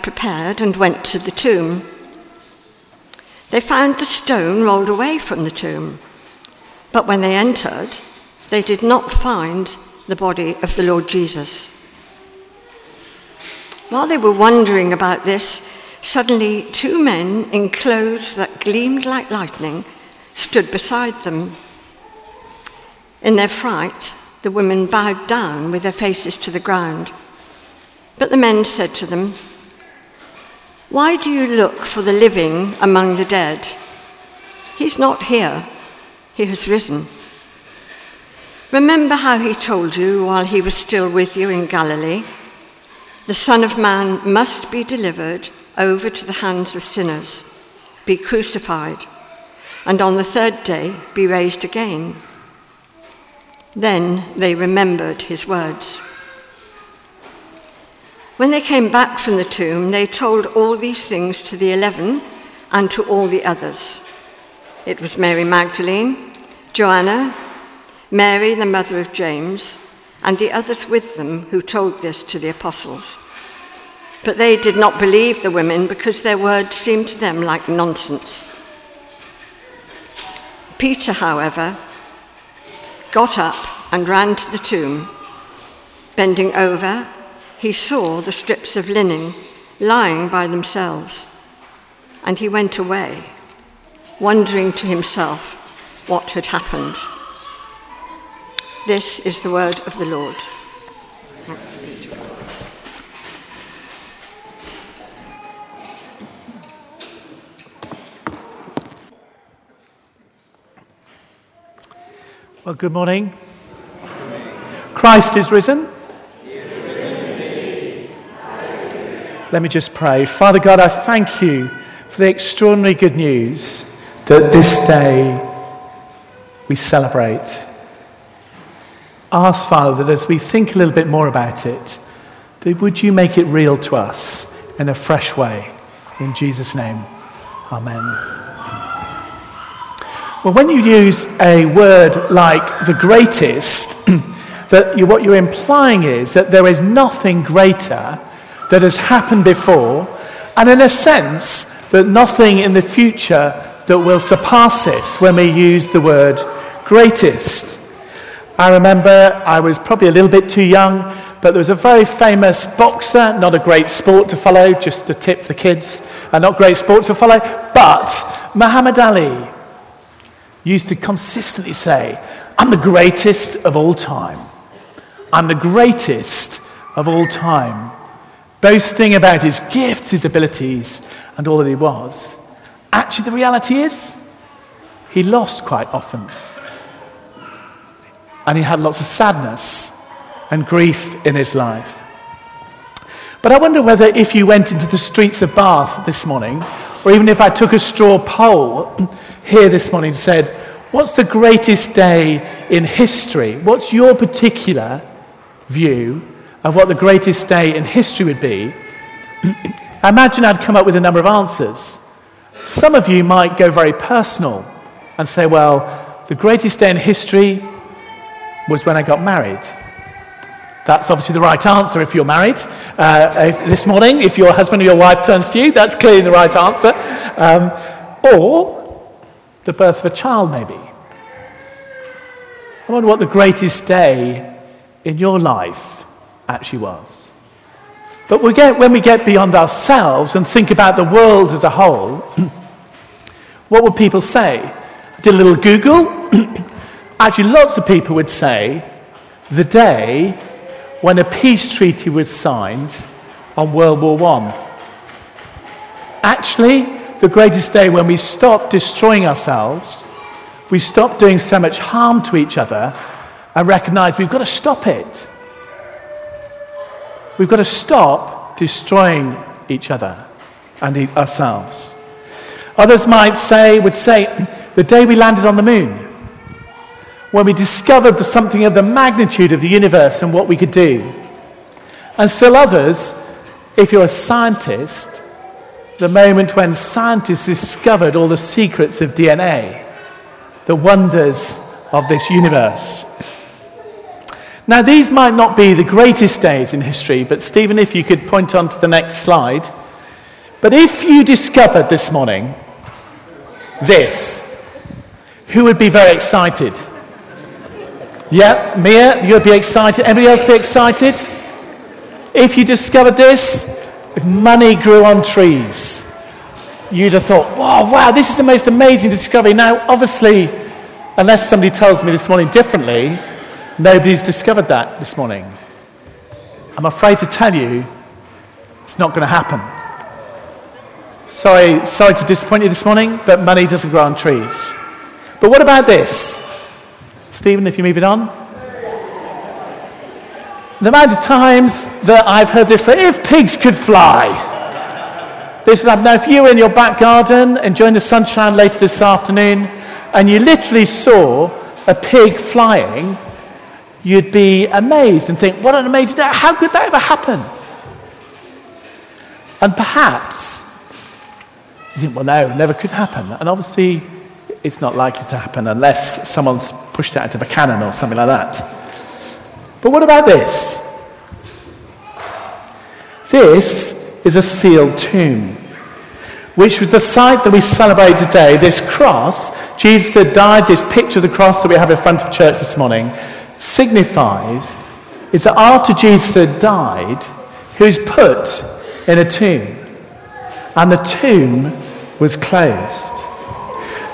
prepared and went to the tomb. They found the stone rolled away from the tomb, but when they entered, they did not find the body of the Lord Jesus. While they were wondering about this, suddenly two men in clothes that gleamed like lightning stood beside them. In their fright, the women bowed down with their faces to the ground. But the men said to them, Why do you look for the living among the dead? He's not here, he has risen. Remember how he told you while he was still with you in Galilee? The Son of Man must be delivered over to the hands of sinners, be crucified, and on the third day be raised again. Then they remembered his words. When they came back from the tomb, they told all these things to the eleven and to all the others. It was Mary Magdalene, Joanna, Mary, the mother of James, and the others with them who told this to the apostles. But they did not believe the women because their words seemed to them like nonsense. Peter, however, got up and ran to the tomb. Bending over, he saw the strips of linen lying by themselves, and he went away, wondering to himself what had happened. This is the word of the Lord. Thanks be to God. Well, good morning. Christ is risen. Let me just pray. Father God, I thank you for the extraordinary good news that this day we celebrate. Ask, Father, that as we think a little bit more about it, that would you make it real to us in a fresh way? In Jesus' name, Amen. Well, when you use a word like the greatest, that you, what you're implying is that there is nothing greater that has happened before, and in a sense, that nothing in the future that will surpass it when we use the word greatest. I remember I was probably a little bit too young, but there was a very famous boxer, not a great sport to follow, just to tip the kids, a not great sport to follow, but Muhammad Ali used to consistently say, I'm the greatest of all time. I'm the greatest of all time. Boasting about his gifts, his abilities, and all that he was. Actually, the reality is, he lost quite often. And he had lots of sadness and grief in his life. But I wonder whether if you went into the streets of Bath this morning, or even if I took a straw poll here this morning and said, What's the greatest day in history? What's your particular view of what the greatest day in history would be? I imagine I'd come up with a number of answers. Some of you might go very personal and say, Well, the greatest day in history was when I got married. That's obviously the right answer if you're married. Uh, if, this morning, if your husband or your wife turns to you, that's clearly the right answer. Um, or the birth of a child, maybe. I wonder what the greatest day in your life actually was. But we get, when we get beyond ourselves and think about the world as a whole, what would people say? Did a little Google. actually, lots of people would say the day when a peace treaty was signed on World War I. Actually, the greatest day when we stop destroying ourselves, we stop doing so much harm to each other, and recognize we've got to stop it. We've got to stop destroying each other and ourselves. Others might say, would say, the day we landed on the moon, when we discovered the, something of the magnitude of the universe and what we could do. And still others, if you're a scientist, the moment when scientists discovered all the secrets of DNA, the wonders of this universe. Now, these might not be the greatest days in history, but Stephen, if you could point on to the next slide, But if you discovered this morning this, who would be very excited? Yeah, Mia, you'd be excited. Anybody else be excited? If you discovered this, if money grew on trees, you'd have thought, wow, wow, this is the most amazing discovery. Now, obviously, unless somebody tells me this morning differently, nobody's discovered that this morning. I'm afraid to tell you, it's not going to happen. Sorry, sorry to disappoint you this morning, but money doesn't grow on trees. But what about this? Stephen, if you move it on. The amount of times that I've heard this phrase, if pigs could fly. This, now, if you were in your back garden enjoying the sunshine later this afternoon and you literally saw a pig flying, you'd be amazed and think, what an amazing day. How could that ever happen? And perhaps you think, well, no, never could happen. And obviously, it's not likely to happen unless someone's pushed it out of a cannon or something like that. But what about this? This is a sealed tomb, which was the site that we celebrate today. This cross, Jesus had died, this picture of the cross that we have in front of church this morning, signifies is that after Jesus had died, he was put in a tomb. And the tomb was closed.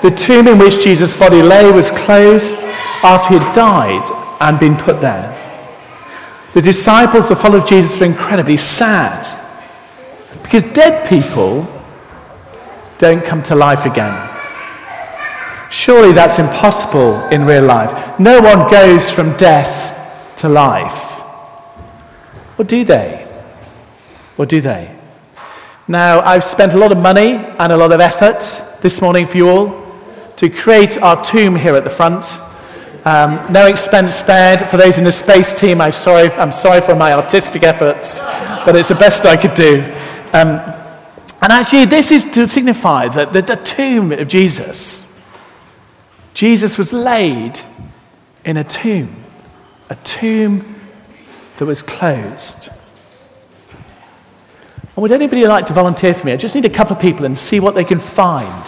The tomb in which Jesus' body lay was closed after he had died and been put there. The disciples that followed Jesus were incredibly sad because dead people don't come to life again. Surely that's impossible in real life. No one goes from death to life. Or do they? Or do they? Now, I've spent a lot of money and a lot of effort this morning for you all to create our tomb here at the front. Um, no expense spared. For those in the space team, I'm sorry, I'm sorry for my artistic efforts, but it's the best I could do. Um, and actually, this is to signify that the, the tomb of Jesus, Jesus was laid in a tomb, a tomb that was closed. And would anybody like to volunteer for me? I just need a couple of people and see what they can find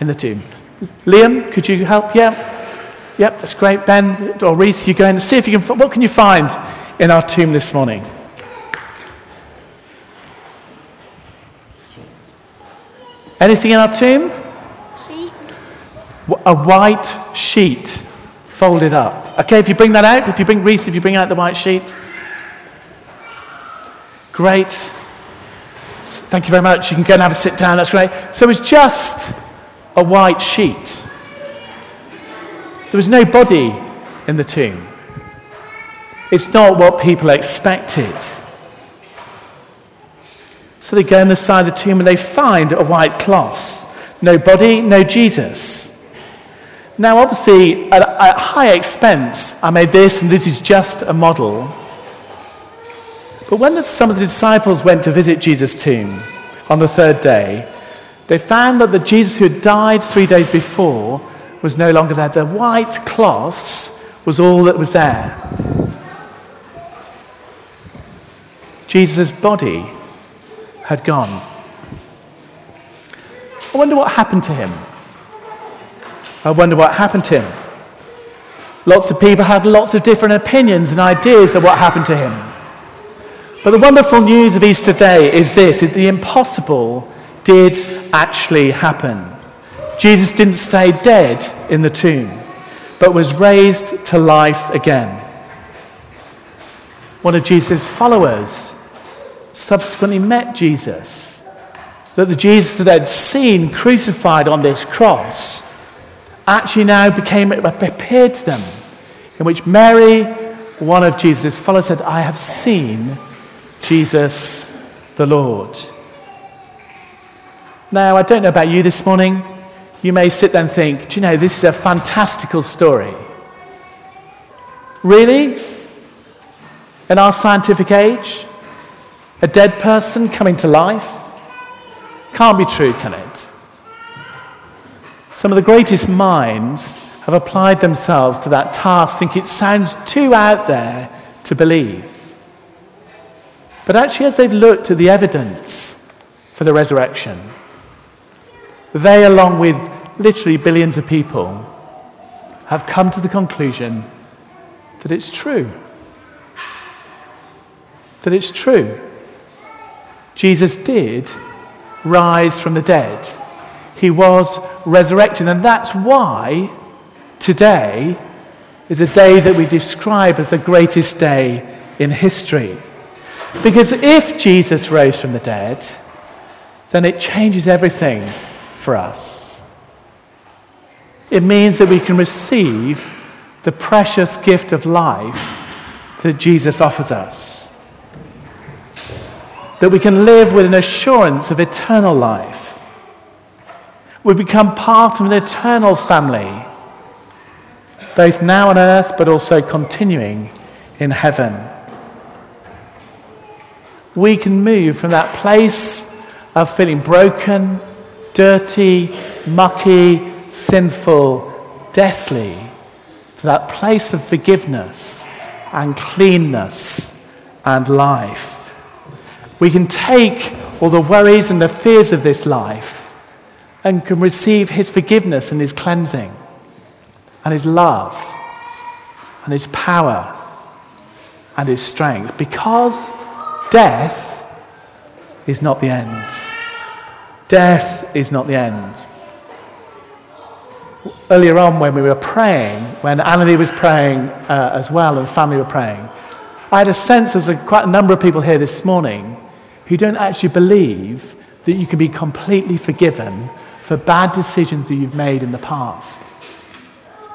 in the tomb. Liam, could you help? Yeah. Yep, that's great. Ben or Reese, you go in and see if you can. What can you find in our tomb this morning? Anything in our tomb? A white sheet folded up. Okay, if you bring that out, if you bring Reese, if you bring out the white sheet. Great. Thank you very much. You can go and have a sit down. That's great. So it was just a white sheet. There was no body in the tomb. It's not what people expected. So they go in the side of the tomb and they find a white cloth. No body, no Jesus. Now, obviously, at, at high expense, I made this, and this is just a model. But when the, some of the disciples went to visit Jesus' tomb on the third day, they found that the Jesus who had died three days before was no longer there. The white cloths was all that was there. Jesus' body had gone. I wonder what happened to him. I wonder what happened to him. Lots of people had lots of different opinions and ideas of what happened to him. But the wonderful news of Easter Day is this the impossible did actually happen. Jesus didn't stay dead in the tomb, but was raised to life again. One of Jesus' followers subsequently met Jesus. That the Jesus that they'd seen crucified on this cross actually now became appeared to them, in which Mary, one of Jesus' followers, said, I have seen Jesus the Lord. Now, I don't know about you this morning you may sit there and think, do you know, this is a fantastical story. Really? In our scientific age? A dead person coming to life? Can't be true, can it? Some of the greatest minds have applied themselves to that task, think it sounds too out there to believe. But actually, as they've looked at the evidence for the resurrection, they, along with literally billions of people, have come to the conclusion that it's true. That it's true. Jesus did rise from the dead. He was resurrected. And that's why today is a day that we describe as the greatest day in history. Because if Jesus rose from the dead, then it changes everything for us. It means that we can receive the precious gift of life that Jesus offers us. That we can live with an assurance of eternal life. We become part of an eternal family, both now on earth but also continuing in heaven we can move from that place of feeling broken, dirty, mucky, sinful, deathly, to that place of forgiveness and cleanness and life. We can take all the worries and the fears of this life and can receive His forgiveness and His cleansing and His love and His power and His strength because Death is not the end. Death is not the end. Earlier on, when we were praying, when Annalie was praying uh, as well and family were praying, I had a sense there's a, quite a number of people here this morning who don't actually believe that you can be completely forgiven for bad decisions that you've made in the past.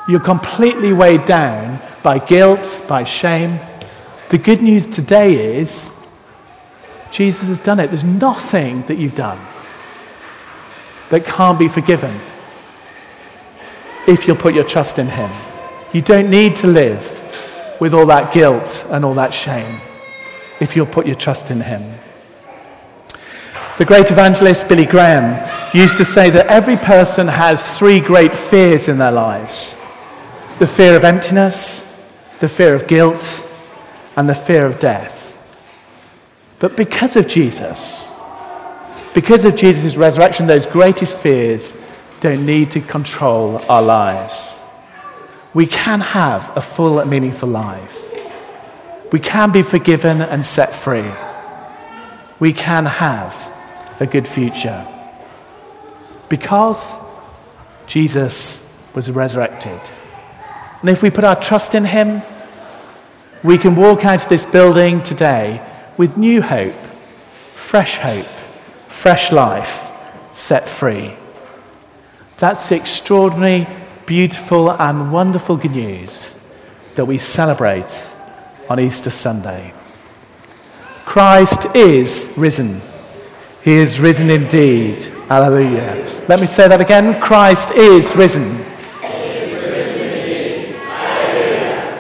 You're completely weighed down by guilt, by shame. The good news today is Jesus has done it. There's nothing that you've done that can't be forgiven if you'll put your trust in Him. You don't need to live with all that guilt and all that shame if you'll put your trust in Him. The great evangelist Billy Graham used to say that every person has three great fears in their lives the fear of emptiness, the fear of guilt, and the fear of death. But because of Jesus, because of Jesus' resurrection, those greatest fears don't need to control our lives. We can have a full and meaningful life. We can be forgiven and set free. We can have a good future. Because Jesus was resurrected. And if we put our trust in him, we can walk out of this building today with new hope, fresh hope, fresh life, set free. That's the extraordinary, beautiful, and wonderful good news that we celebrate on Easter Sunday. Christ is risen. He is risen indeed. Hallelujah. Let me say that again. Christ is risen.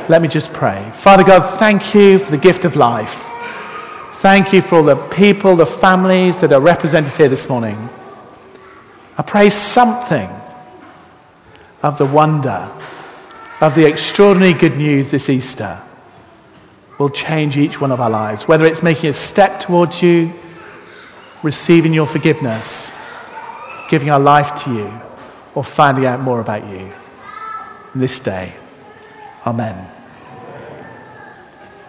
Let me just pray. Father God, thank you for the gift of life. Thank you for all the people, the families that are represented here this morning. I pray something of the wonder, of the extraordinary good news this Easter will change each one of our lives. Whether it's making a step towards you, receiving your forgiveness, giving our life to you, or finding out more about you. this day, Amen.